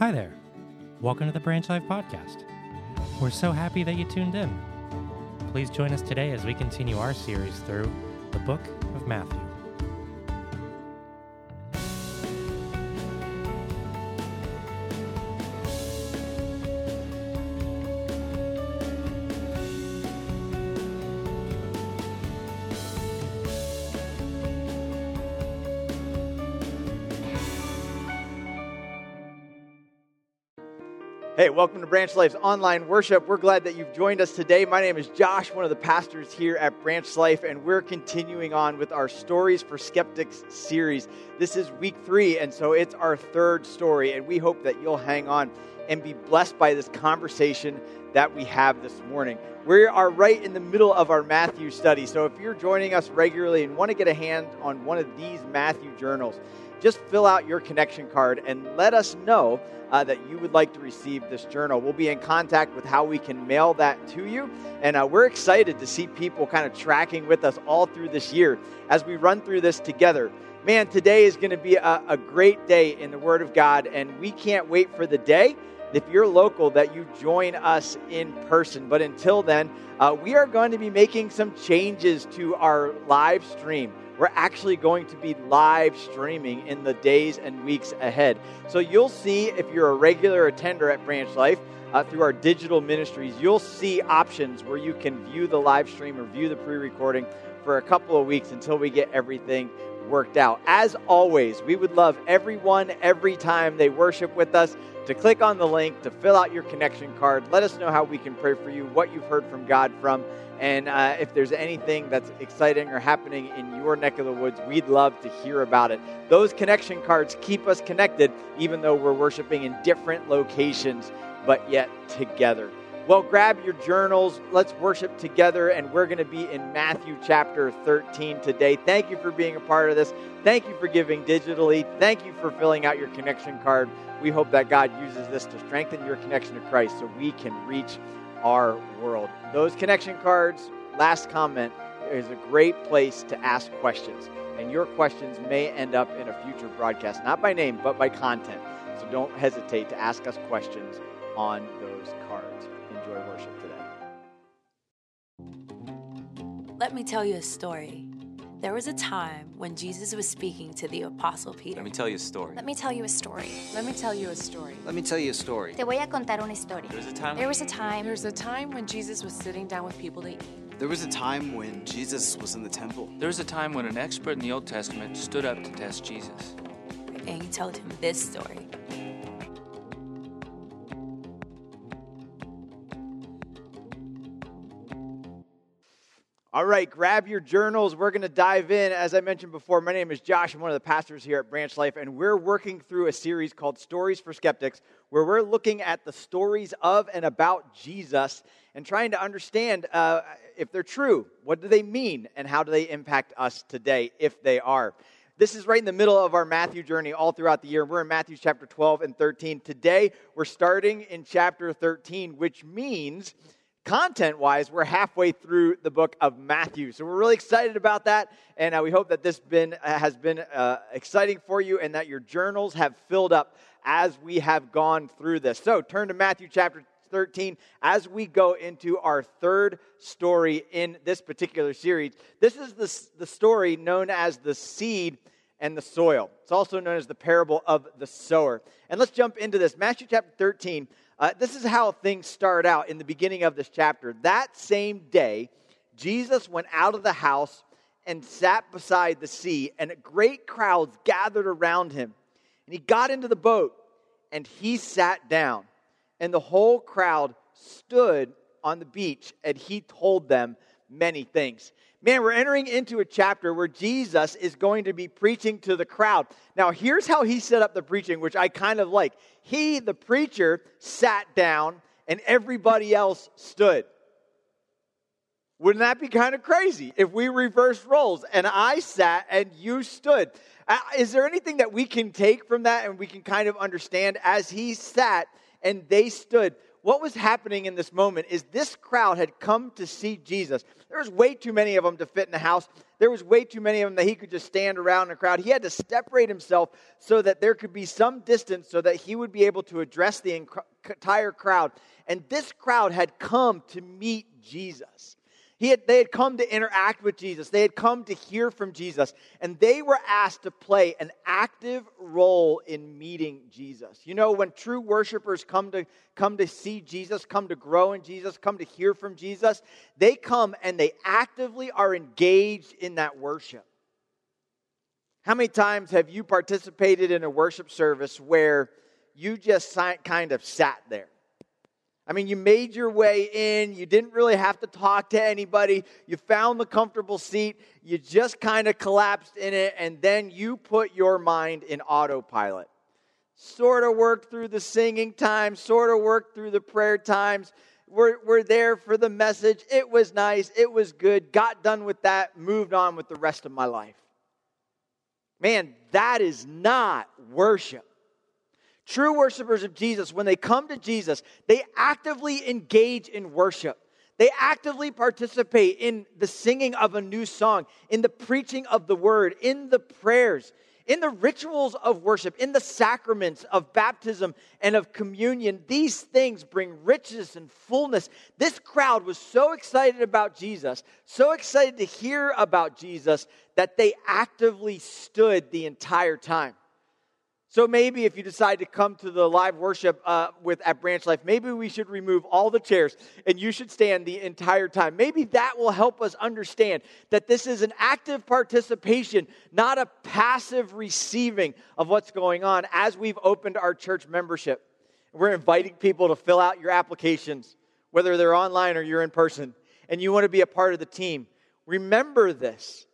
Hi there. Welcome to the Branch Life Podcast. We're so happy that you tuned in. Please join us today as we continue our series through the book of Matthew. Hey, welcome to Branch Life's online worship. We're glad that you've joined us today. My name is Josh, one of the pastors here at Branch Life, and we're continuing on with our Stories for Skeptics series. This is week three, and so it's our third story, and we hope that you'll hang on and be blessed by this conversation that we have this morning. We are right in the middle of our Matthew study, so if you're joining us regularly and want to get a hand on one of these Matthew journals, just fill out your connection card and let us know uh, that you would like to receive this journal. We'll be in contact with how we can mail that to you. And uh, we're excited to see people kind of tracking with us all through this year as we run through this together. Man, today is going to be a, a great day in the Word of God, and we can't wait for the day if you're local, that you join us in person. But until then, uh, we are going to be making some changes to our live stream we're actually going to be live streaming in the days and weeks ahead. So you'll see if you're a regular attender at Branch Life uh, through our digital ministries, you'll see options where you can view the live stream or view the pre recording for a couple of weeks until we get everything worked out. As always, we would love everyone every time they worship with us to click on the link, to fill out your connection card. Let us know how we can pray for you, what you've heard from God from, and uh, if there's anything that's exciting or happening in your neck of the woods, we'd love to hear about it. Those connection cards keep us connected, even though we're worshiping in different locations, but yet together. Well, grab your journals. Let's worship together. And we're going to be in Matthew chapter 13 today. Thank you for being a part of this. Thank you for giving digitally. Thank you for filling out your connection card. We hope that God uses this to strengthen your connection to Christ so we can reach our world. Those connection cards, last comment, is a great place to ask questions. And your questions may end up in a future broadcast, not by name, but by content. So don't hesitate to ask us questions on those cards. Enjoy worship today. Let me tell you a story. There was a time when Jesus was speaking to the apostle Peter. Let me tell you a story. Let me tell you a story. Let me tell you a story. Let me tell you a story. Te voy a contar una historia. There was a time. There was a time. There was a time when Jesus was sitting down with people to eat. There was a time when Jesus was in the temple. There was a time when an expert in the Old Testament stood up to test Jesus. And he told him this story. All right, grab your journals. We're going to dive in. As I mentioned before, my name is Josh. I'm one of the pastors here at Branch Life, and we're working through a series called Stories for Skeptics, where we're looking at the stories of and about Jesus and trying to understand uh, if they're true. What do they mean, and how do they impact us today, if they are? This is right in the middle of our Matthew journey all throughout the year. We're in Matthew chapter 12 and 13. Today, we're starting in chapter 13, which means content wise, we're halfway through the book of Matthew. So we're really excited about that. And uh, we hope that this been, uh, has been uh, exciting for you and that your journals have filled up as we have gone through this. So turn to Matthew chapter 13 as we go into our third story in this particular series. This is the, the story known as the seed and the soil. It's also known as the parable of the sower. And let's jump into this. Matthew chapter 13. Uh, this is how things start out in the beginning of this chapter. That same day, Jesus went out of the house and sat beside the sea, and great crowds gathered around him. And he got into the boat and he sat down, and the whole crowd stood on the beach, and he told them many things. Man, we're entering into a chapter where Jesus is going to be preaching to the crowd. Now, here's how he set up the preaching, which I kind of like. He, the preacher, sat down and everybody else stood. Wouldn't that be kind of crazy if we reversed roles and I sat and you stood? Uh, is there anything that we can take from that and we can kind of understand as he sat and they stood? What was happening in this moment is this crowd had come to see Jesus. There was way too many of them to fit in the house. There was way too many of them that he could just stand around in a crowd. He had to separate himself so that there could be some distance so that he would be able to address the entire crowd. And this crowd had come to meet Jesus. He had, they had come to interact with Jesus. They had come to hear from Jesus. And they were asked to play an active role in meeting Jesus. You know, when true worshipers come to, come to see Jesus, come to grow in Jesus, come to hear from Jesus, they come and they actively are engaged in that worship. How many times have you participated in a worship service where you just kind of sat there? I mean, you made your way in. You didn't really have to talk to anybody. You found the comfortable seat. You just kind of collapsed in it, and then you put your mind in autopilot. Sort of worked through the singing time, sort of worked through the prayer times. We're, we're there for the message. It was nice. It was good. Got done with that, moved on with the rest of my life. Man, that is not worship. True worshipers of Jesus, when they come to Jesus, they actively engage in worship. They actively participate in the singing of a new song, in the preaching of the word, in the prayers, in the rituals of worship, in the sacraments of baptism and of communion. These things bring richness and fullness. This crowd was so excited about Jesus, so excited to hear about Jesus, that they actively stood the entire time. So maybe if you decide to come to the live worship uh, with at Branch Life, maybe we should remove all the chairs and you should stand the entire time. Maybe that will help us understand that this is an active participation, not a passive receiving of what's going on as we've opened our church membership. We're inviting people to fill out your applications, whether they're online or you're in person, and you want to be a part of the team. Remember this.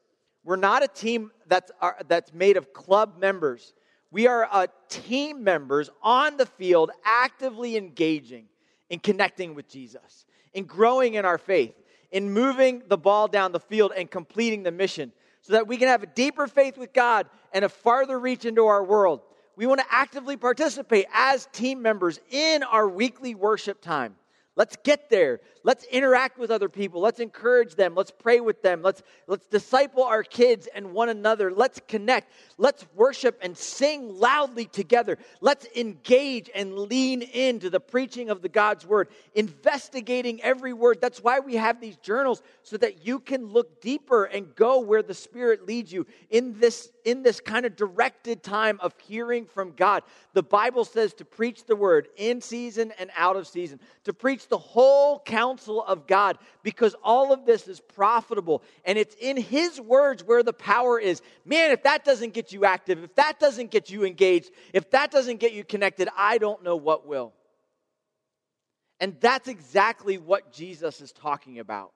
We're not a team that's, uh, that's made of club members we are uh, team members on the field, actively engaging in connecting with Jesus, in growing in our faith, in moving the ball down the field and completing the mission so that we can have a deeper faith with God and a farther reach into our world. We want to actively participate as team members in our weekly worship time. Let's get there. Let's interact with other people. Let's encourage them. Let's pray with them. Let's, let's disciple our kids and one another. Let's connect. Let's worship and sing loudly together. Let's engage and lean into the preaching of the God's word, investigating every word. That's why we have these journals so that you can look deeper and go where the Spirit leads you in this, in this kind of directed time of hearing from God. The Bible says to preach the word in season and out of season, to preach the whole counsel of God because all of this is profitable and it's in His words where the power is. Man, if that doesn't get you active, if that doesn't get you engaged, if that doesn't get you connected, I don't know what will. And that's exactly what Jesus is talking about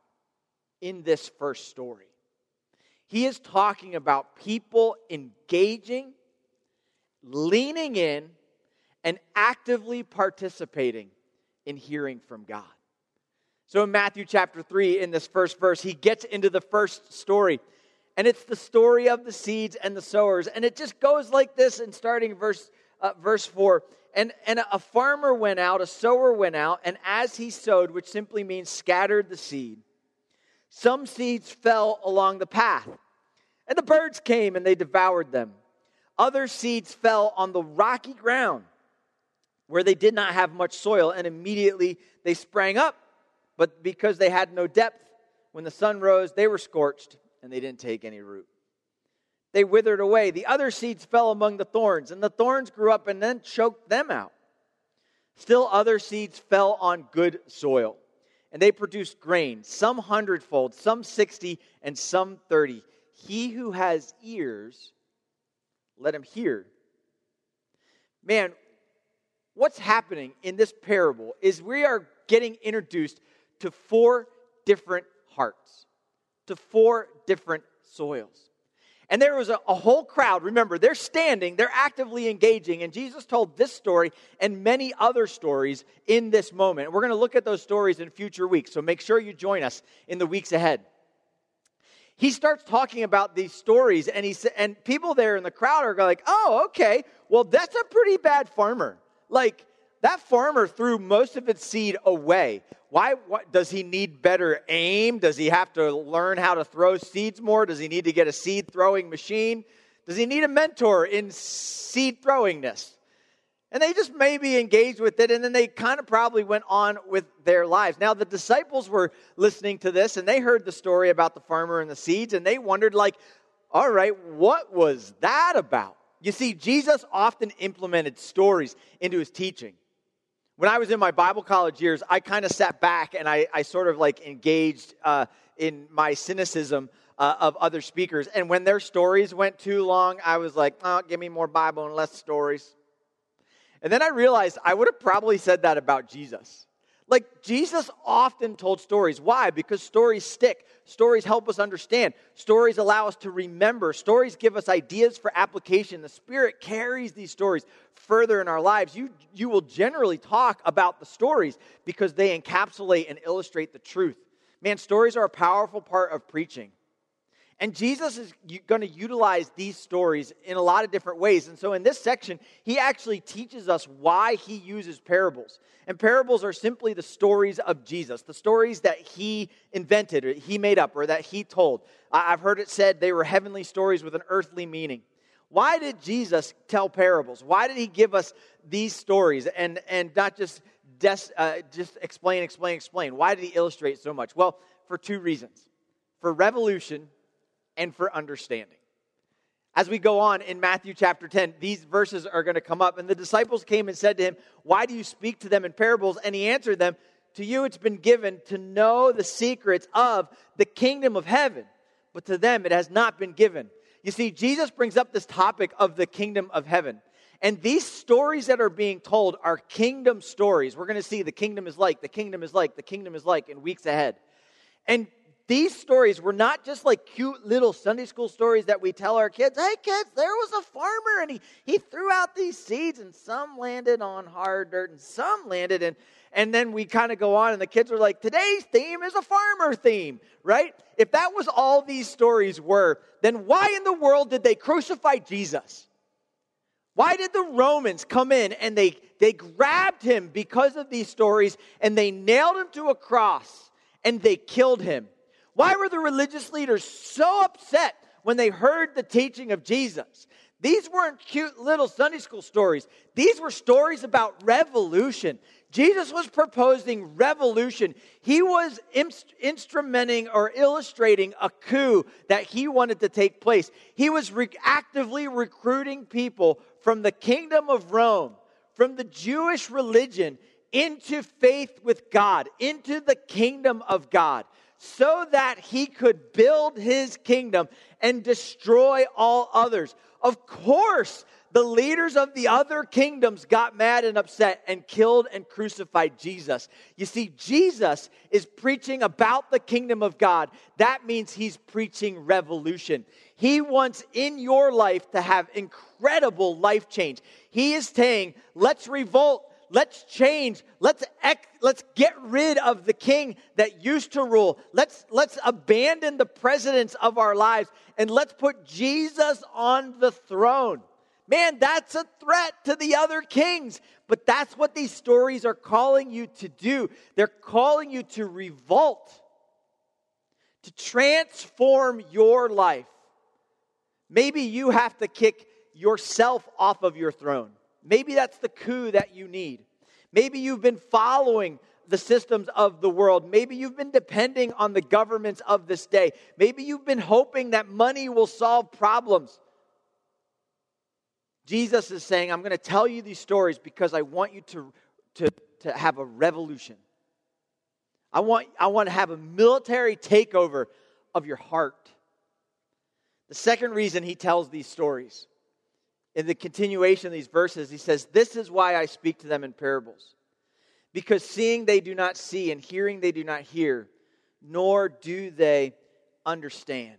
in this first story. He is talking about people engaging, leaning in, and actively participating in hearing from God. So in Matthew chapter 3, in this first verse, he gets into the first story. And it's the story of the seeds and the sowers. And it just goes like this in starting verse, uh, verse 4. And, and a farmer went out, a sower went out, and as he sowed, which simply means scattered the seed, some seeds fell along the path. And the birds came and they devoured them. Other seeds fell on the rocky ground where they did not have much soil, and immediately they sprang up. But because they had no depth, when the sun rose, they were scorched, and they didn't take any root. They withered away. The other seeds fell among the thorns, and the thorns grew up and then choked them out. Still, other seeds fell on good soil, and they produced grain, some hundredfold, some sixty, and some thirty. He who has ears, let him hear. Man, what's happening in this parable is we are getting introduced to four different hearts, to four different soils. And there was a, a, whole crowd. Remember, they're standing, they're actively engaging. And Jesus told this story and many other stories in this moment. We're going to look at those stories in future weeks. So make sure you join us in the weeks ahead. He starts talking about these stories, and, he, and people there in the crowd are like, oh, okay, well, that's a pretty bad farmer. Like, that farmer threw most of its seed away. Why? What, does he need better aim? Does he have to learn how to throw seeds more? Does he need to get a seed throwing machine? Does he need a mentor in seed throwingness? And they just maybe engaged with it, and then they kind of probably went on with their lives. Now, the disciples were listening to this, and they heard the story about the farmer and the seeds, and they wondered, like, all right, what was that about? You see, Jesus often implemented stories into his teaching. When I was in my Bible college years, I kind of sat back and I, I sort of like engaged uh, in my cynicism uh, of other speakers. And when their stories went too long, I was like, oh, give me more Bible and less stories. And then I realized I would have probably said that about Jesus. Like, Jesus often told stories. Why? Because stories stick. Stories help us understand. Stories allow us to remember. Stories give us ideas for application. The Spirit carries these stories further in our lives. You, you will generally talk about the stories because they encapsulate and illustrate the truth. Man, stories are a powerful part of preaching. And Jesus is going to utilize these stories in a lot of different ways. And so in this section, he actually teaches us why he uses parables. And parables are simply the stories of Jesus, the stories that he invented or he made up or that he told. I've heard it said they were heavenly stories with an earthly meaning. Why did Jesus tell parables? Why did he give us these stories and, and not just, des, uh, just explain, explain, explain? Why did he illustrate so much? Well, for two reasons for revolution and for understanding. As we go on in Matthew chapter 10, these verses are going to come up. And the disciples came and said to him, Why do you speak to them in parables? And he answered them, To you it's been given to know the secrets of the kingdom of heaven, but to them it has not been given. You see, Jesus brings up this topic of the kingdom of heaven. And these stories that are being told are kingdom stories. We're going to see the kingdom is like, the kingdom is like, the kingdom is like in weeks ahead. And these stories were not just like cute little Sunday school stories that we tell our kids. Hey, kids, there was a farmer and he, he threw out these seeds and some landed on hard dirt and some landed And, And then we kind of go on and the kids are like, today's theme is a farmer theme, right? If that was all these stories were, then why in the world did they crucify Jesus? Why did the Romans come in and they, they grabbed him because of these stories and they nailed him to a cross and they killed him? Why were the religious leaders so upset when they heard the teaching of Jesus? These weren't cute little Sunday school stories. These were stories about revolution. Jesus was proposing revolution. He was inst- instrumenting or illustrating a coup that he wanted to take place. He was re- actively recruiting people from the kingdom of Rome, from the Jewish religion, into faith with God, into the kingdom of God so that he could build his kingdom and destroy all others. Of course, the leaders of the other kingdoms got mad and upset and killed and crucified Jesus. You see, Jesus is preaching about the kingdom of God. That means he's preaching revolution. He wants in your life to have incredible life change. He is saying, let's revolt let's change. Let's, let's get rid of the king that used to rule. Let's, let's abandon the presidents of our lives and let's put Jesus on the throne. Man, that's a threat to the other kings. But that's what these stories are calling you to do. They're calling you to revolt, to transform your life. Maybe you have to kick yourself off of your throne. Maybe that's the coup that you need. Maybe you've been following the systems of the world. Maybe you've been depending on the governments of this day. Maybe you've been hoping that money will solve problems. Jesus is saying, I'm going to tell you these stories because I want you to, to, to have a revolution. I want, I want to have a military takeover of your heart. The second reason he tells these stories in the continuation of these verses, he says, This is why I speak to them in parables. Because seeing they do not see, and hearing they do not hear, nor do they understand.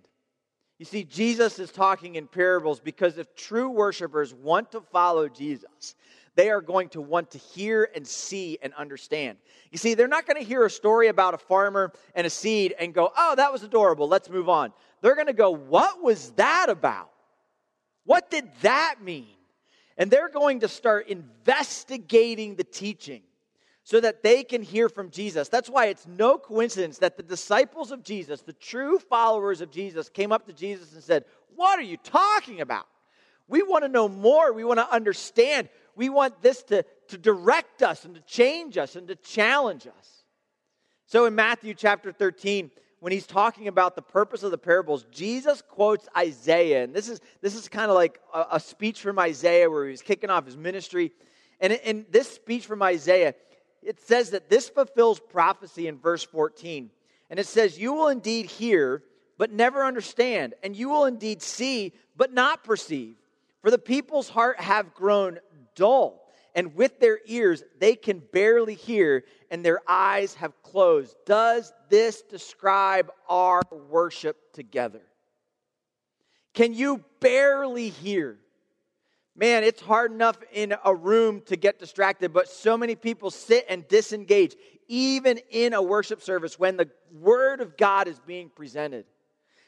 You see, Jesus is talking in parables because if true worshipers want to follow Jesus, they are going to want to hear and see and understand. You see, they're not going to hear a story about a farmer and a seed and go, oh, that was adorable, let's move on. They're going to go, what was that about? What did that mean? And they're going to start investigating the teaching so that they can hear from Jesus. That's why it's no coincidence that the disciples of Jesus, the true followers of Jesus, came up to Jesus and said, What are you talking about? We want to know more. We want to understand. We want this to, to direct us and to change us and to challenge us. So in Matthew chapter 13, when he's talking about the purpose of the parables, Jesus quotes Isaiah. And this is, this is kind of like a, a, speech from Isaiah where he's kicking off his ministry. And in this speech from Isaiah, it says that this fulfills prophecy in verse 14. And it says, You will indeed hear, but never understand, and you will indeed see, but not perceive. For the people's heart have grown dull, and with their ears they can barely hear, and their eyes have closed. Does this describe our worship together? Can you barely hear? Man, it's hard enough in a room to get distracted, but so many people sit and disengage, even in a worship service when the Word of God is being presented.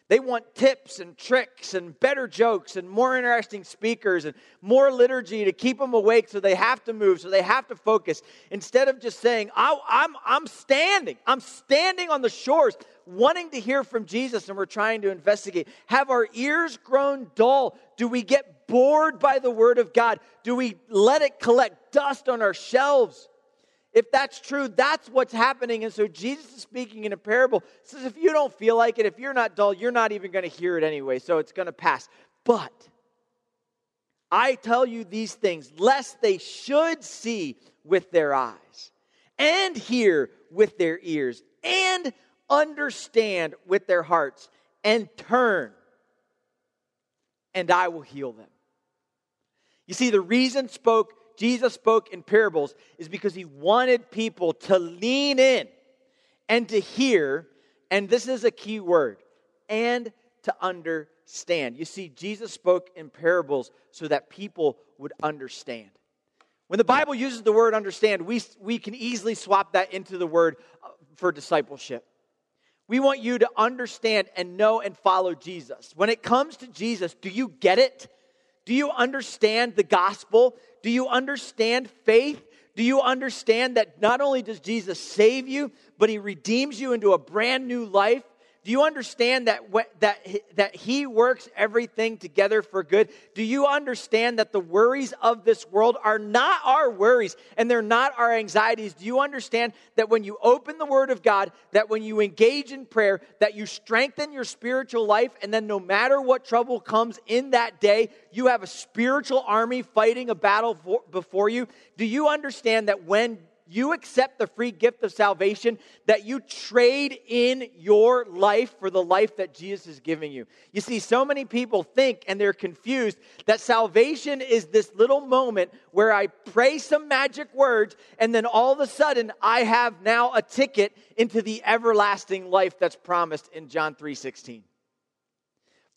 They want tips and tricks and better jokes and more interesting speakers and more liturgy to keep them awake so they have to move, so they have to focus. Instead of just saying, I'm, I'm standing, I'm standing on the shores wanting to hear from Jesus and we're trying to investigate. Have our ears grown dull? Do we get bored by the Word of God? Do we let it collect dust on our shelves? If that's true, that's what's happening. And so Jesus is speaking in a parable. Says, if you don't feel like it, if you're not dull, you're not even going to hear it anyway. So it's going to pass. But I tell you these things, lest they should see with their eyes, and hear with their ears, and understand with their hearts, and turn, and I will heal them. You see, the reason spoke Jesus spoke in parables is because he wanted people to lean in and to hear, and this is a key word, and to understand. You see, Jesus spoke in parables so that people would understand. When the Bible uses the word understand, we, we can easily swap that into the word for discipleship. We want you to understand and know and follow Jesus. When it comes to Jesus, do you get it? Do you understand the gospel? Do you understand faith? Do you understand that not only does Jesus save you, but he redeems you into a brand new life? Do you understand that, that, that He works everything together for good? Do you understand that the worries of this world are not our worries and they're not our anxieties? Do you understand that when you open the Word of God, that when you engage in prayer, that you strengthen your spiritual life, and then no matter what trouble comes in that day, you have a spiritual army fighting a battle for, before you? Do you understand that when you accept the free gift of salvation, that you trade in your life for the life that Jesus is giving you. You see, so many people think and they're confused that salvation is this little moment where I pray some magic words and then all of a sudden I have now a ticket into the everlasting life that's promised in John 3:16.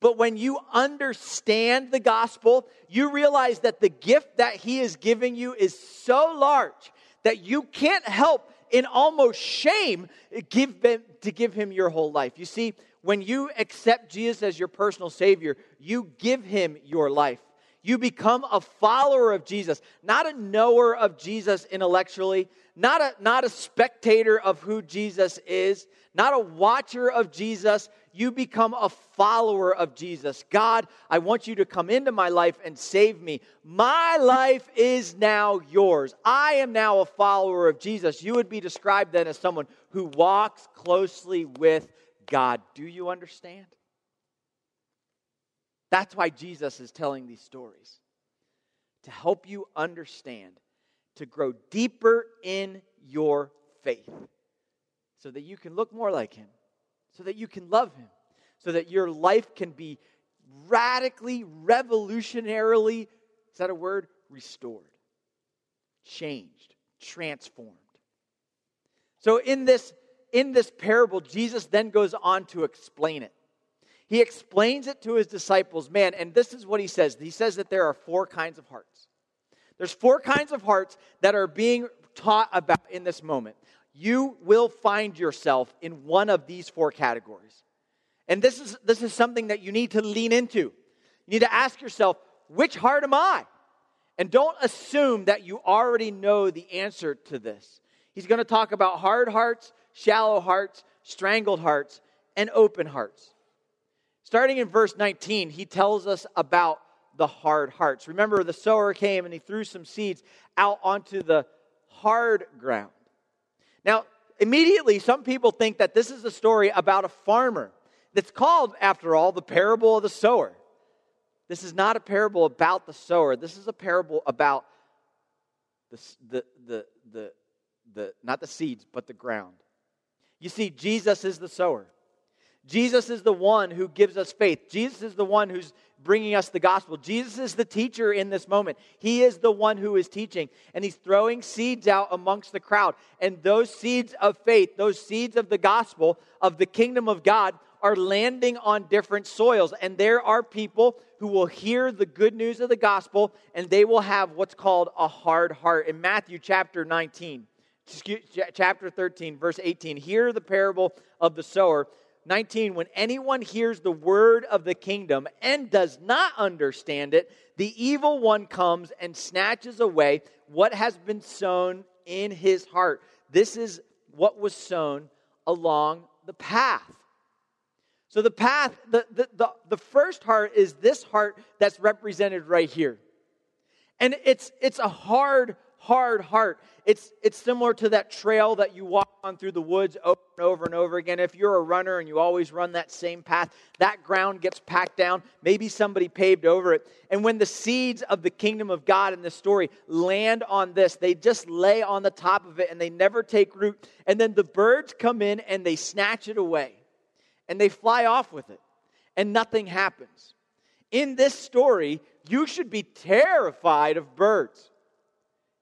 But when you understand the gospel, you realize that the gift that he is giving you is so large that you can't help in almost shame give to give him your whole life. You see, when you accept Jesus as your personal Savior, you give him your life. You become a follower of Jesus, not a knower of Jesus intellectually, not a, not a spectator of who Jesus is, not a watcher of Jesus. You become a follower of Jesus. God, I want you to come into my life and save me. My life is now yours. I am now a follower of Jesus. You would be described then as someone who walks closely with God. Do you understand? That's why Jesus is telling these stories to help you understand, to grow deeper in your faith, so that you can look more like Him, so that you can love Him, so that your life can be radically, revolutionarily, is that a word? Restored, changed, transformed. So in this in this parable Jesus then goes on to explain it. He explains it to his disciples, man, and this is what he says. He says that there are four kinds of hearts. There's four kinds of hearts that are being taught about in this moment. You will find yourself in one of these four categories. And this is, this is something that you need to lean into. You need to ask yourself, which heart am I? And don't assume that you already know the answer to this. He's going to talk about hard hearts, shallow hearts, strangled hearts, and open hearts. Starting in verse 19, he tells us about the hard hearts. Remember, the sower came and he threw some seeds out onto the hard ground. Now, immediately, some people think that this is a story about a farmer. That's called, after all, the parable of the sower. This is not a parable about the sower. This is a parable about the, the, the, the, the not the seeds, but the ground. You see, Jesus is the sower. Jesus is the one who gives us faith. Jesus is the one who's bringing us the gospel. Jesus is the teacher in this moment. He is the one who is teaching, and he's throwing seeds out amongst the crowd. And those seeds of faith, those seeds of the gospel, of the kingdom of God, are landing on different soils. And there are people who will hear the good news of the gospel, and they will have what's called a hard heart. In Matthew chapter 19, chapter 13, verse 18, hear the parable of the sower. 19, when anyone hears the word of the kingdom and does not understand it, the evil one comes and snatches away what has been sown in his heart. This is what was sown along the path. So the path, the, the, the, the first heart is this heart that's represented right here. And it's, it's a hard hard heart. It's, it's similar to that trail that you walk on through the woods over and over and over again. If you're a runner and you always run that same path, that ground gets packed down. Maybe somebody paved over it. And when the seeds of the kingdom of God in this story land on this, they just lay on the top of it and they never take root. And then the birds come in and they snatch it away and they fly off with it, and nothing happens. In this story, you should be terrified of birds.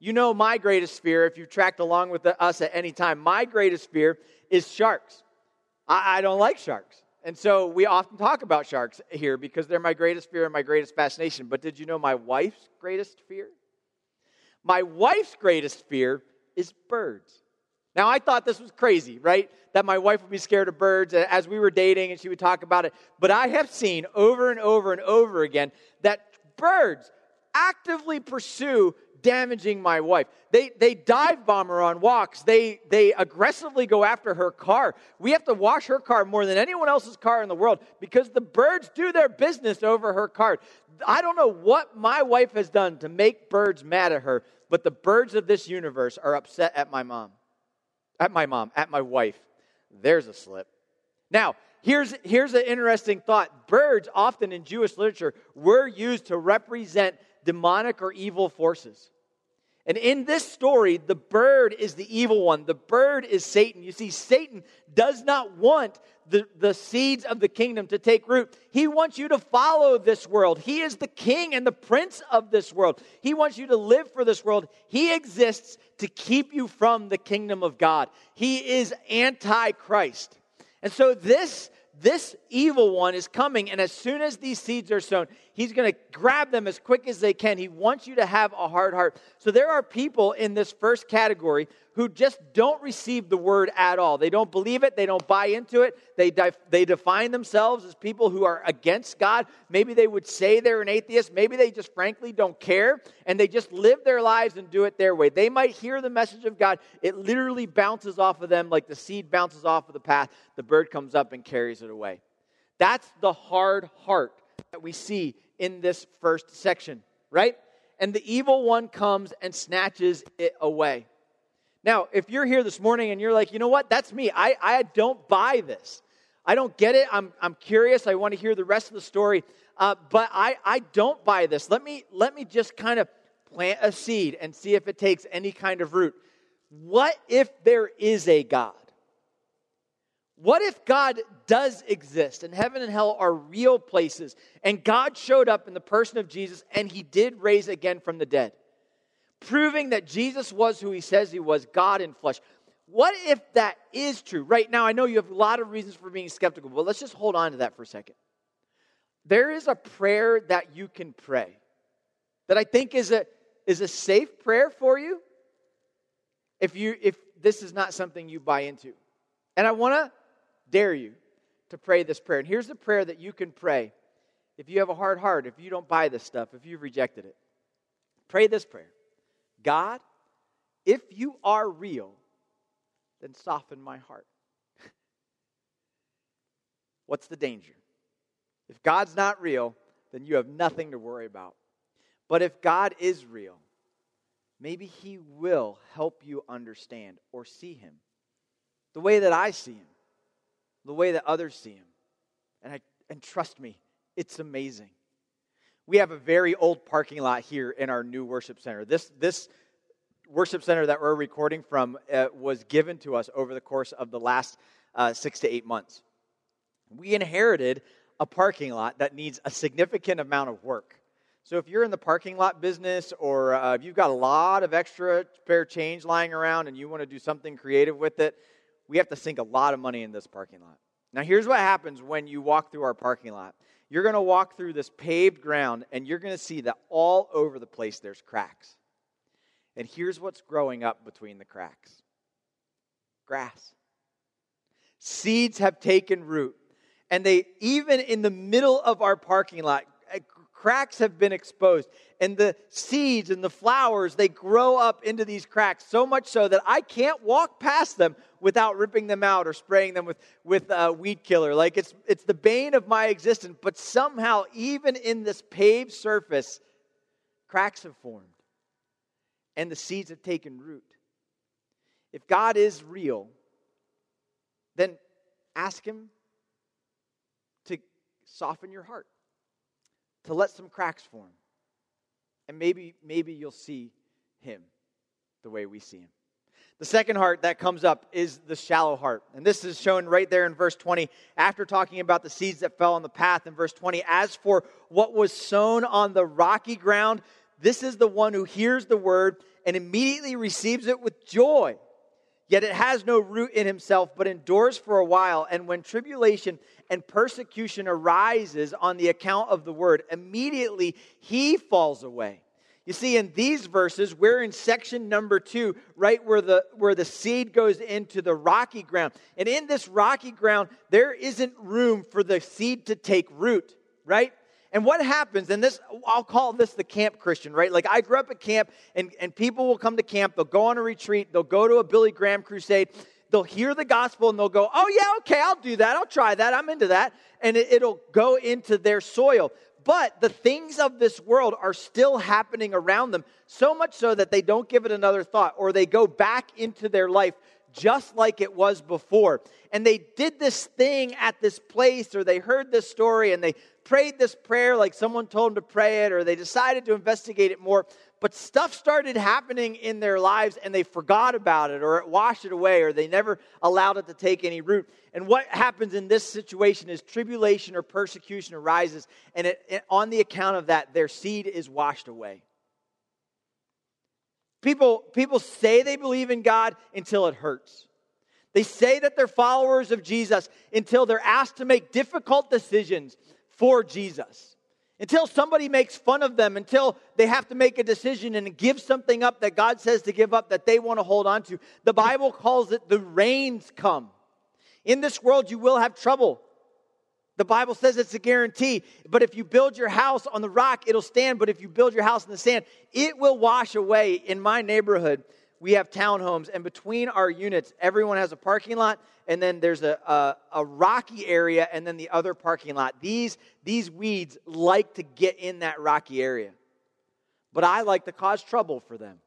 You know, my greatest fear, if you've tracked along with us at any time, my greatest fear is sharks. I, I don't like sharks. And so we often talk about sharks here because they're my greatest fear and my greatest fascination. But did you know my wife's greatest fear? My wife's greatest fear is birds. Now, I thought this was crazy, right? That my wife would be scared of birds as we were dating and she would talk about it. But I have seen over and over and over again that birds actively pursue damaging my wife. They, they dive bomb her on walks. They, they aggressively go after her car. We have to wash her car more than anyone else's car in the world because the birds do their business over her car. I don't know what my wife has done to make birds mad at her, but the birds of this universe are upset at my mom. At my mom, at my wife. There's a slip. Now, here's, here's an interesting thought. Birds, often in Jewish literature, were used to represent demonic or evil forces. And in this story, the bird is the evil one. The bird is Satan. You see, Satan does not want the, the seeds of the kingdom to take root. He wants you to follow this world. He is the king and the prince of this world. He wants you to live for this world. He exists to keep you from the kingdom of God. He is anti Christ. And so this this evil one is coming, and as soon as these seeds are sown, he's going to grab them as quick as they can. He wants you to have a hard heart. So there are people in this first category who just don't receive the word at all. They don't believe it, they don't buy into it. They, they define themselves as people who are against God. Maybe they would say they're an atheist. Maybe they just frankly don't care and they just live their lives and do it their way. They might hear the message of God, it literally bounces off of them like the seed bounces off of the path. The bird comes up and carries it away. That's the hard heart that we see in this first section, right? And the evil one comes and snatches it away. Now, if you're here this morning and you're like, you know what, that's me, I, I don't buy this. I don't get it. I'm, I'm curious. I want to hear the rest of the story. Uh, but I, I don't buy this. Let me, let me just kind of plant a seed and see if it takes any kind of root. What if there is a God? What if God does exist and heaven and hell are real places and God showed up in the person of Jesus and he did raise again from the dead? proving that Jesus was who he says he was, God in flesh. What if that is true? Right now, I know you have a lot of reasons for being skeptical, but let's just hold on to that for a second. There is a prayer that you can pray that I think is a, is a safe prayer for you if, you if this is not something you buy into. And I want to dare you to pray this prayer. And here's the prayer that you can pray if you have a hard heart, if you don't buy this stuff, if you've rejected it. Pray this prayer God, if you are real, then soften my heart. What's the danger? If God's not real, then you have nothing to worry about. But if God is real, maybe He will help you understand or see Him the way that I see Him, the way that others see Him. And, I, and trust me, it's amazing. We have a very old parking lot here in our new worship center. This, this worship center that we're recording from uh, was given to us over the course of the last uh, six to eight months. We inherited a parking lot that needs a significant amount of work. So if you're in the parking lot business or uh, if you've got a lot of extra spare change lying around and you want to do something creative with it, we have to sink a lot of money in this parking lot. Now, here's what happens when you walk through our parking lot. You're going to walk through this paved ground and you're going to see that all over the place there's cracks. And here's what's growing up between the cracks grass. Seeds have taken root. And they, even in the middle of our parking lot, cracks have been exposed. And the seeds and the flowers, they grow up into these cracks so much so that I can't walk past them without ripping them out or spraying them with, with a weed killer. Like it's, it's the bane of my existence. But somehow, even in this paved surface, cracks have formed and the seeds have taken root. If God is real, then ask Him to soften your heart, to let some cracks form. And maybe, maybe you'll see Him the way we see Him. The second heart that comes up is the shallow heart. And this is shown right there in verse 20. After talking about the seeds that fell on the path in verse 20, as for what was sown on the rocky ground, this is the one who hears the word and immediately receives it with joy. Yet it has no root in himself, but endures for a while. And when tribulation and persecution arises on the account of the word, immediately he falls away. You see, in these verses, we're in section number two, right where the, where the seed goes into the rocky ground. And in this rocky ground, there isn't room for the seed to take root, right? And what happens, and this, I'll call this the camp Christian, right? Like I grew up at camp, and, and people will come to camp, they'll go on a retreat, they'll go to a Billy Graham crusade, they'll hear the gospel, and they'll go, oh, yeah, okay, I'll do that, I'll try that, I'm into that. And it, it'll go into their soil. But the things of this world are still happening around them, so much so that they don't give it another thought, or they go back into their life just like it was before. And they did this thing at this place, or they heard this story and they prayed this prayer like someone told them to pray it, or they decided to investigate it more. But stuff started happening in their lives and they forgot about it, or it washed it away, or they never allowed it to take any root. And what happens in this situation is tribulation or persecution arises, and it, it, on the account of that, their seed is washed away. People, people say they believe in God until it hurts. They say that they're followers of Jesus until they're asked to make difficult decisions for Jesus. Until somebody makes fun of them, until they have to make a decision and give something up that God says to give up that they want to hold on to. The Bible calls it the rains come. In this world, you will have trouble. The Bible says it's a guarantee. But if you build your house on the rock, it'll stand. But if you build your house in the sand, it will wash away. In my neighborhood, we have townhomes, and between our units, everyone has a parking lot, and then there's a, a, a, rocky area, and then the other parking lot. These, these weeds like to get in that rocky area. But I like to cause trouble for them.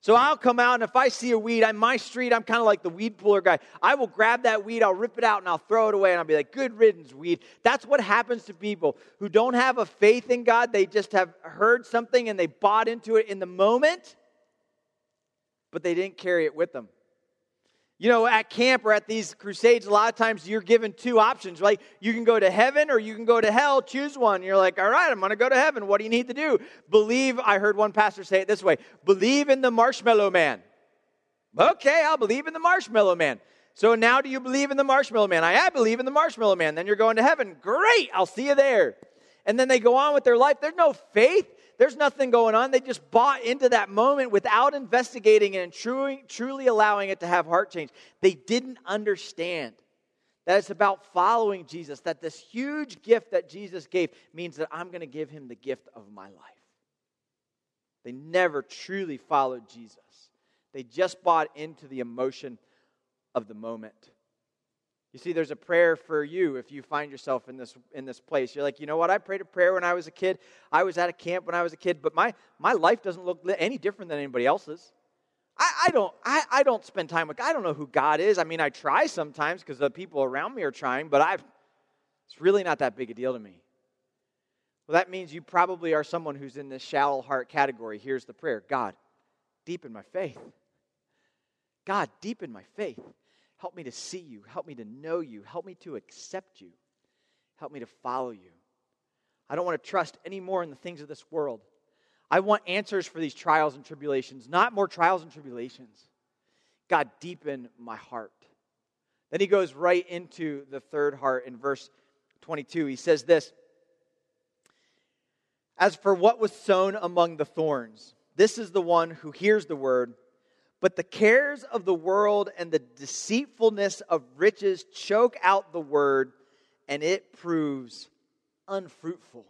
So I'll come out, and if I see a weed on my street, I'm kind of like the weed puller guy. I will grab that weed, I'll rip it out, and I'll throw it away, and I'll be like, good riddance, weed. That's what happens to people who don't have a faith in God. They just have heard something and they bought into it in the moment, but they didn't carry it with them. You know, at camp or at these crusades, a lot of times you're given two options. Like, you can go to heaven or you can go to hell. Choose one. You're like, all right, I'm going to go to heaven. What do you need to do? Believe, I heard one pastor say it this way believe in the marshmallow man. Okay, I'll believe in the marshmallow man. So now do you believe in the marshmallow man? I, I believe in the marshmallow man. Then you're going to heaven. Great, I'll see you there. And then they go on with their life. There's no faith. There's nothing going on. They just bought into that moment without investigating it and truly, truly allowing it to have heart change. They didn't understand that it's about following Jesus, that this huge gift that Jesus gave means that I'm going to give him the gift of my life. They never truly followed Jesus. They just bought into the emotion of the moment. You see, there's a prayer for you if you find yourself in this, in this place. You're like, you know what? I prayed a prayer when I was a kid. I was at a camp when I was a kid, but my, my life doesn't look any different than anybody else's. I, I don't, I, I don't spend time with, I don't know who God is. I mean, I try sometimes because the people around me are trying, but I've, it's really not that big a deal to me. Well, that means you probably are someone who's in this shallow heart category. Here's the prayer God, deepen my faith. God, deepen my faith. Help me to see you. Help me to know you. Help me to accept you. Help me to follow you. I don't want to trust any more in the things of this world. I want answers for these trials and tribulations, not more trials and tribulations. God, deepen my heart. Then he goes right into the third heart in verse 22. He says this As for what was sown among the thorns, this is the one who hears the word but the cares of the world and the deceitfulness of riches choke out the word, and it proves unfruitful.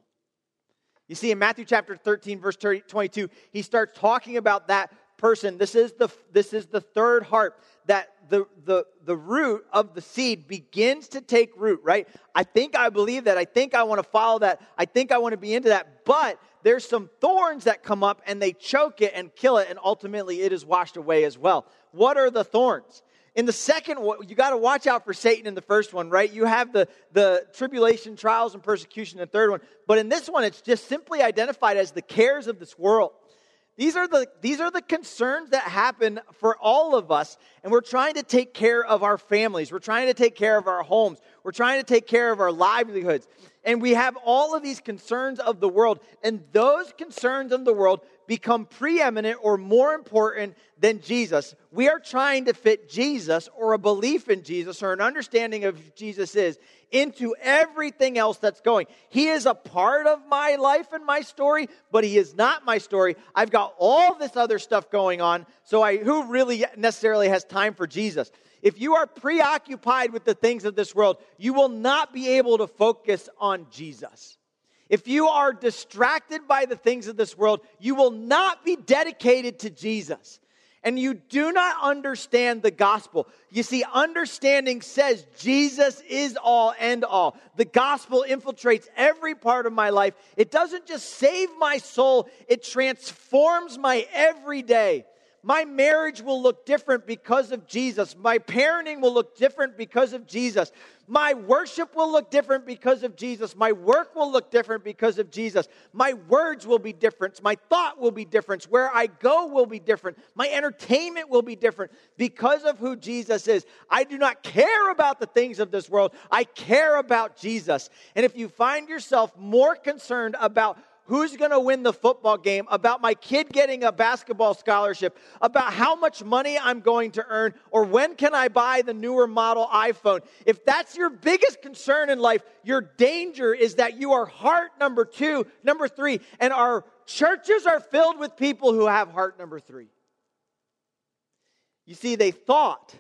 You see, in Matthew chapter 13, verse 22, he starts talking about that person. This is the, this is the third heart, that the, the, the root of the seed begins to take root, right? I think I believe that. I think I want to follow that. I think I want to be into that. But there's some thorns that come up and they choke it and kill it, and ultimately it is washed away as well. What are the thorns? In the second you got to watch out for Satan in the first one, right? You have the, the tribulation, trials, and persecution in the third one. But in this one, it's just simply identified as the cares of this world. These are, the, these are the concerns that happen for all of us, and we're trying to take care of our families. We're trying to take care of our homes. We're trying to take care of our livelihoods. And we have all of these concerns of the world, and those concerns of the world become preeminent or more important than Jesus. We are trying to fit Jesus or a belief in Jesus or an understanding of Jesus is into everything else that's going. He is a part of my life and my story, but he is not my story. I've got all this other stuff going on, so I who really necessarily has time for Jesus? If you are preoccupied with the things of this world, you will not be able to focus on Jesus. If you are distracted by the things of this world, you will not be dedicated to Jesus. And you do not understand the gospel. You see, understanding says Jesus is all and all. The gospel infiltrates every part of my life. It doesn't just save my soul, it transforms my everyday my marriage will look different because of Jesus. My parenting will look different because of Jesus. My worship will look different because of Jesus. My work will look different because of Jesus. My words will be different. My thought will be different. Where I go will be different. My entertainment will be different because of who Jesus is. I do not care about the things of this world. I care about Jesus. And if you find yourself more concerned about who's going to win the football game, about my kid getting a basketball scholarship, about how much money I'm going to earn, or when can I buy the newer model iPhone. If that's your biggest concern in life, your danger is that you are heart number two, number three, and our churches are filled with people who have heart number three. You see, they thought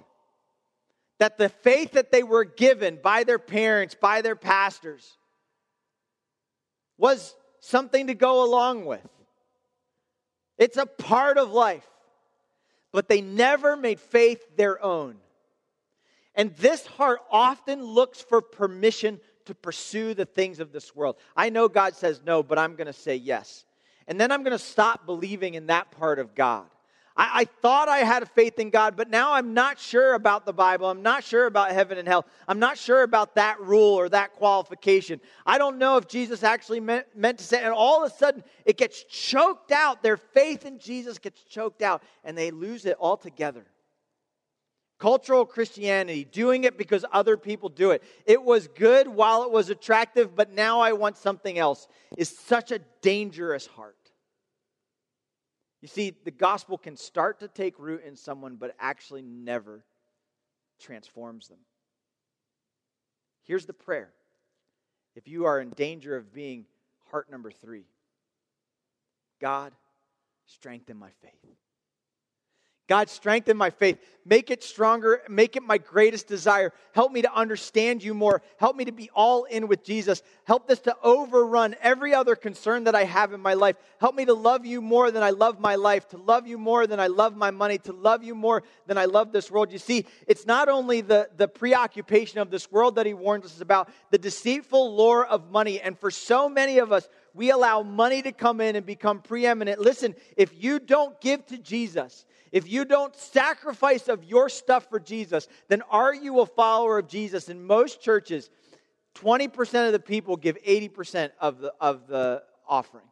that the faith that they were given by their parents, by their pastors, was something to go along with. It's a part of life. But they never made faith their own. And this heart often looks for permission to pursue the things of this world. I know God says no, but I'm going to say yes. And then I'm going to stop believing in that part of God. I, I thought I had faith in God, but now I'm not sure about the Bible. I'm not sure about heaven and hell. I'm not sure about that rule or that qualification. I don't know if Jesus actually meant, meant to say, and all of a sudden it gets choked out. Their faith in Jesus gets choked out, and they lose it altogether. Cultural Christianity, doing it because other people do it. It was good while it was attractive, but now I want something else, is such a dangerous heart. You see, the gospel can start to take root in someone, but actually never transforms them. Here's the prayer if you are in danger of being heart number three God, strengthen my faith. God, strengthen my faith. Make it stronger. Make it my greatest desire. Help me to understand you more. Help me to be all in with Jesus. Help this to overrun every other concern that I have in my life. Help me to love you more than I love my life, to love you more than I love my money, to love you more than I love this world. You see, it's not only the, the preoccupation of this world that he warns us about, the deceitful lure of money. And for so many of us, we allow money to come in and become preeminent. Listen, if you don't give to Jesus, if you don't sacrifice of your stuff for Jesus, then are you a follower of Jesus? In most churches, 20% of the people give 80% of the, of the offering.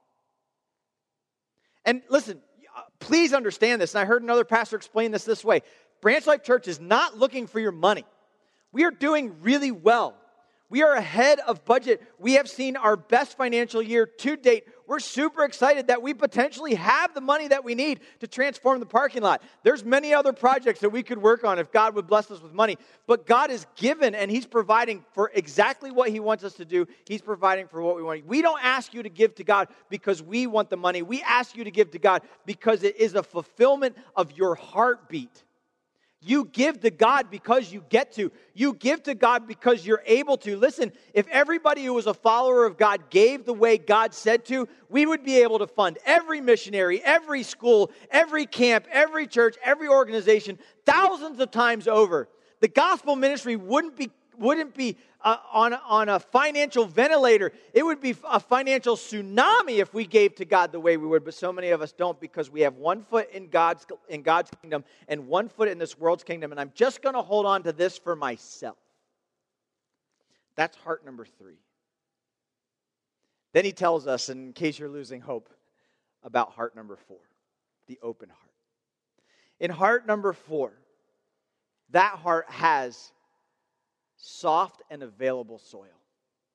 And listen, please understand this. And I heard another pastor explain this this way Branch Life Church is not looking for your money. We are doing really well. We are ahead of budget. We have seen our best financial year to date. We're super excited that we potentially have the money that we need to transform the parking lot. There's many other projects that we could work on if God would bless us with money. But God is given and He's providing for exactly what He wants us to do. He's providing for what we want. We don't ask you to give to God because we want the money. We ask you to give to God because it is a fulfillment of your heartbeat. You give to God because you get to. You give to God because you're able to. Listen, if everybody who was a follower of God gave the way God said to, we would be able to fund every missionary, every school, every camp, every church, every organization thousands of times over. The gospel ministry wouldn't be wouldn't be uh, on, on a financial ventilator. It would be a financial tsunami if we gave to God the way we would. But so many of us don't because we have one foot in God's, in God's kingdom and one foot in this world's kingdom. And I'm just going to hold on to this for myself. That's heart number three. Then he tells us, in case you're losing hope, about heart number four the open heart. In heart number four, that heart has soft and available soil.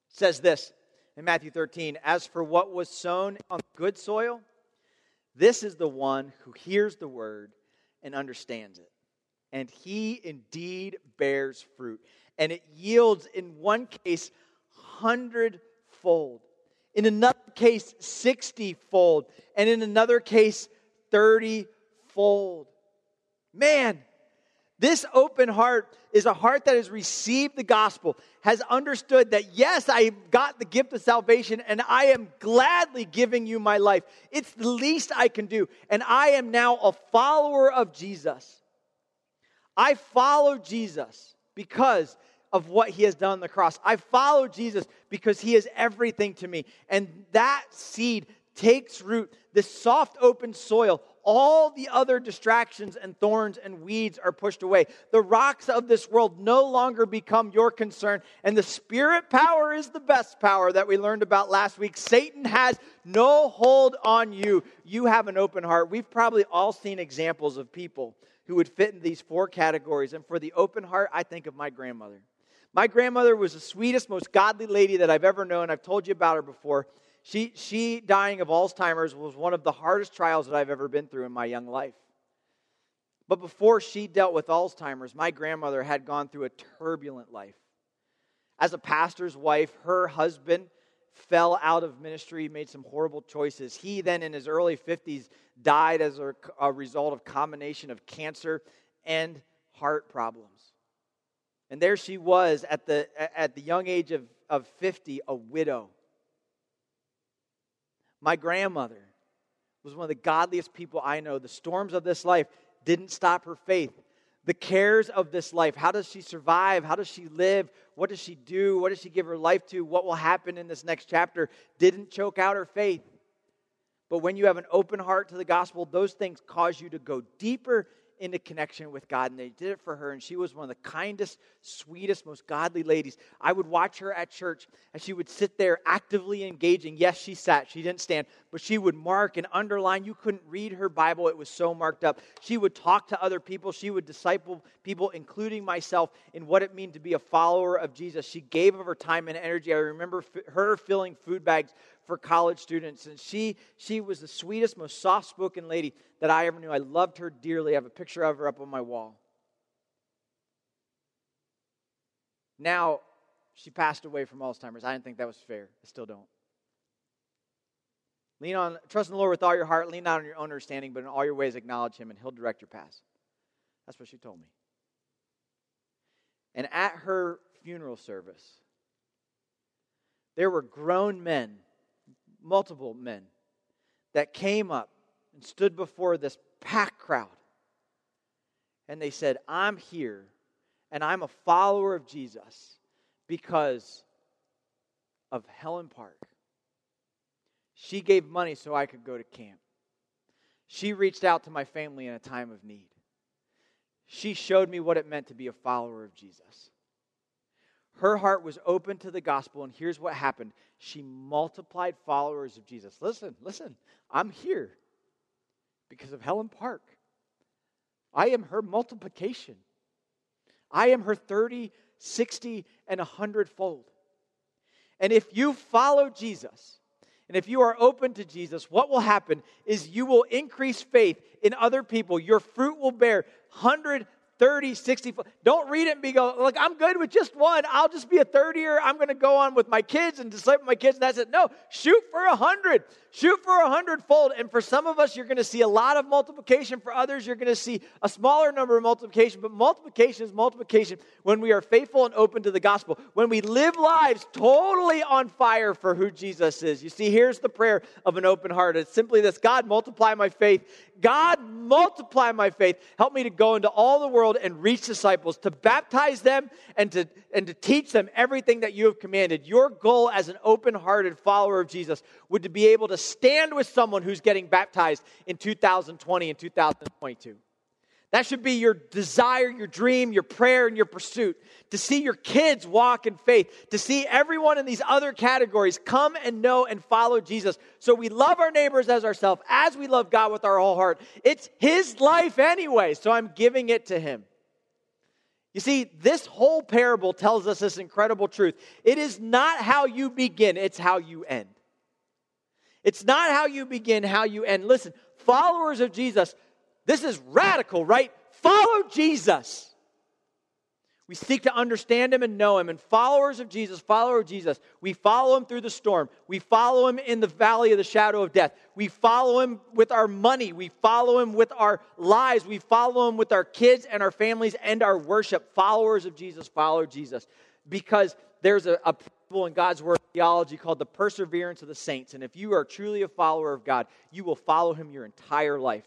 It says this in Matthew 13 As for what was sown on good soil, this is the one who hears the word and understands it. And he indeed bears fruit. And it yields, in one case, hundredfold, in another case, sixtyfold, and in another case, thirtyfold. Man, this open heart is a heart that has received the gospel, has understood that, yes, I got the gift of salvation and I am gladly giving you my life. It's the least I can do. And I am now a follower of Jesus. I follow Jesus because of what he has done on the cross. I follow Jesus because he is everything to me. And that seed takes root, this soft, open soil, all the other distractions and thorns and weeds are pushed away. The rocks of this world no longer become your concern. And the spirit power is the best power that we learned about last week. Satan has no hold on you. You have an open heart. We've probably all seen examples of people who would fit in these four categories. And for the open heart, I think of my grandmother. My grandmother was the sweetest, most godly lady that I've ever known. I've told you about her before. She, she dying of Alzheimer's was one of the hardest trials that I've ever been through in my young life. But before she dealt with Alzheimer's, my grandmother had gone through a turbulent life. As a pastor's wife, her husband fell out of ministry, made some horrible choices. He then, in his early 50s, died as a, a result of combination of cancer and heart problems. And there she was at the, at the young age of, of 50, a widow. My grandmother was one of the godliest people I know. The storms of this life didn't stop her faith. The cares of this life how does she survive? How does she live? What does she do? What does she give her life to? What will happen in this next chapter? Didn't choke out her faith. But when you have an open heart to the gospel, those things cause you to go deeper into connection with God, and they did it for her. And she was one of the kindest, sweetest, most godly ladies. I would watch her at church, and she would sit there actively engaging. Yes, she sat, she didn't stand, but she would mark and underline. You couldn't read her Bible, it was so marked up. She would talk to other people, she would disciple people, including myself, in what it meant to be a follower of Jesus. She gave of her time and energy. I remember her filling food bags for college students. And she, she was the sweetest, most soft spoken lady that I ever knew. I loved her dearly. I have a picture of her up on my wall. Now, she passed away from Alzheimer's. I didn't think that was fair. I still don't. Lean on, trust in the Lord with all your heart, lean not on your own understanding, but in all your ways acknowledge him, and he'll direct your paths. That's what she told me. And at her funeral service, there were grown men, multiple men, that came up and stood before this packed crowd. And they said, I'm here and I'm a follower of Jesus because of Helen Park. She gave money so I could go to camp. She reached out to my family in a time of need. She showed me what it meant to be a follower of Jesus. Her heart was open to the gospel, and here's what happened she multiplied followers of Jesus. Listen, listen, I'm here because of Helen Park. I am her multiplication. I am her 30, 60, and 100 fold. And if you follow Jesus, and if you are open to Jesus, what will happen is you will increase faith in other people. Your fruit will bear 100, 30, 60. Don't read it and be go, like, I'm good with just one. I'll just be a 30er. I'm going to go on with my kids and disciple my kids. And that's it. No, shoot for a hundred. Shoot for a hundredfold. And for some of us, you're going to see a lot of multiplication. For others, you're going to see a smaller number of multiplication. But multiplication is multiplication when we are faithful and open to the gospel. When we live lives totally on fire for who Jesus is. You see, here's the prayer of an open heart. It's simply this God, multiply my faith. God, multiply my faith. Help me to go into all the world and reach disciples, to baptize them and to, and to teach them everything that you have commanded. Your goal as an open hearted follower of Jesus would to be able to stand with someone who's getting baptized in 2020 and 2022. That should be your desire, your dream, your prayer, and your pursuit to see your kids walk in faith, to see everyone in these other categories come and know and follow Jesus. So we love our neighbors as ourselves, as we love God with our whole heart. It's His life anyway, so I'm giving it to Him. You see, this whole parable tells us this incredible truth. It is not how you begin, it's how you end. It's not how you begin, how you end. Listen, followers of Jesus, this is radical, right? Follow Jesus. We seek to understand him and know him. And followers of Jesus, follower of Jesus, we follow him through the storm. We follow him in the valley of the shadow of death. We follow him with our money. We follow him with our lives. We follow him with our kids and our families and our worship. Followers of Jesus, follow Jesus. Because there's a, a principle in God's word theology called the perseverance of the saints. And if you are truly a follower of God, you will follow him your entire life.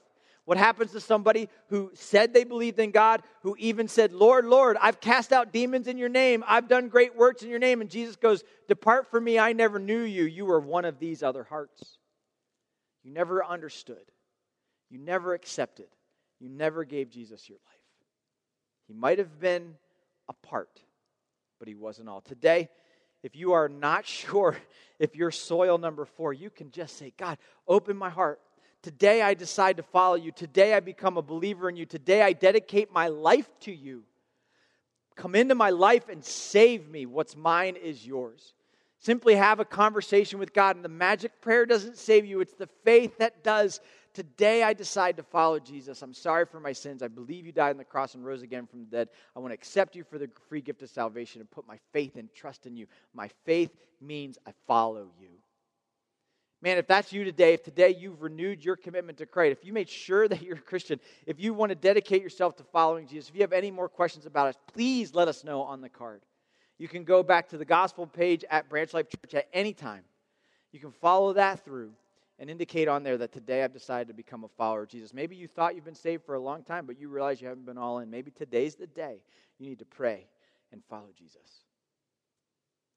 What happens to somebody who said they believed in God, who even said, Lord, Lord, I've cast out demons in your name, I've done great works in your name, and Jesus goes, Depart from me, I never knew you. You were one of these other hearts. You never understood, you never accepted, you never gave Jesus your life. He might have been a part, but he wasn't all. Today, if you are not sure if you're soil number four, you can just say, God, open my heart. Today I decide to follow you. Today I become a believer in you. Today I dedicate my life to you. Come into my life and save me. What's mine is yours. Simply have a conversation with God. And the magic prayer doesn't save you, it's the faith that does. Today I decide to follow Jesus. I'm sorry for my sins. I believe you died on the cross and rose again from the dead. I want to accept you for the free gift of salvation and put my faith and trust in you. My faith means I follow you. Man, if that's you today, if today you've renewed your commitment to Christ, if you made sure that you're a Christian, if you want to dedicate yourself to following Jesus, if you have any more questions about us, please let us know on the card. You can go back to the gospel page at Branch Life Church at any time. You can follow that through and indicate on there that today I've decided to become a follower of Jesus. Maybe you thought you've been saved for a long time, but you realize you haven't been all in. Maybe today's the day you need to pray and follow Jesus.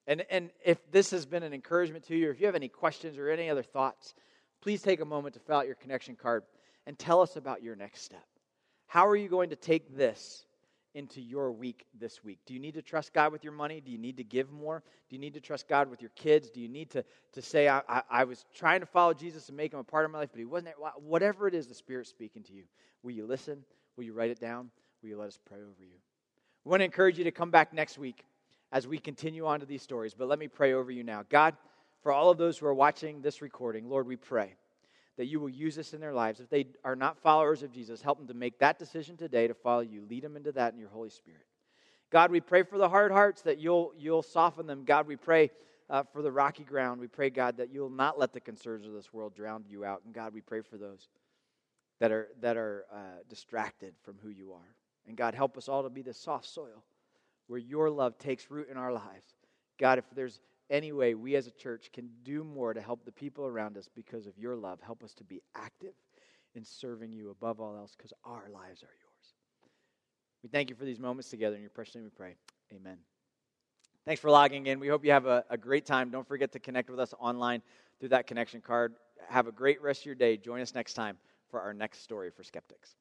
And, and if this has been an encouragement to you, or if you have any questions or any other thoughts, please take a moment to fill out your connection card and tell us about your next step. How are you going to take this into your week this week? Do you need to trust God with your money? Do you need to give more? Do you need to trust God with your kids? Do you need to, to say, I, I, I was trying to follow Jesus and make him a part of my life, but he wasn't? Whatever it is the Spirit's speaking to you, will you listen? Will you write it down? Will you let us pray over you? We want to encourage you to come back next week as we continue on to these stories. But let me pray over you now. God, for all of those who are watching this recording, Lord, we pray that you will use this in their lives. If they are not followers of Jesus, help them to make that decision today to follow you. Lead them into that in your Holy Spirit. God, we pray for the hard hearts that you'll, you'll soften them. God, we pray uh, for the rocky ground. We pray, God, that you'll not let the concerns of this world drown you out. And God, we pray for those that are, that are uh, distracted from who you are. And God, help us all to be the soft soil where your love takes root in our lives. God, if there's any way we as a church can do more to help the people around us because of your love, help us to be active in serving you above all else because our lives are yours. We thank you for these moments together. In your precious name we pray. Amen. Thanks for logging in. We hope you have a, a great time. Don't forget to connect with us online through that connection card. Have a great rest of your day. Join us next time for our next story for skeptics.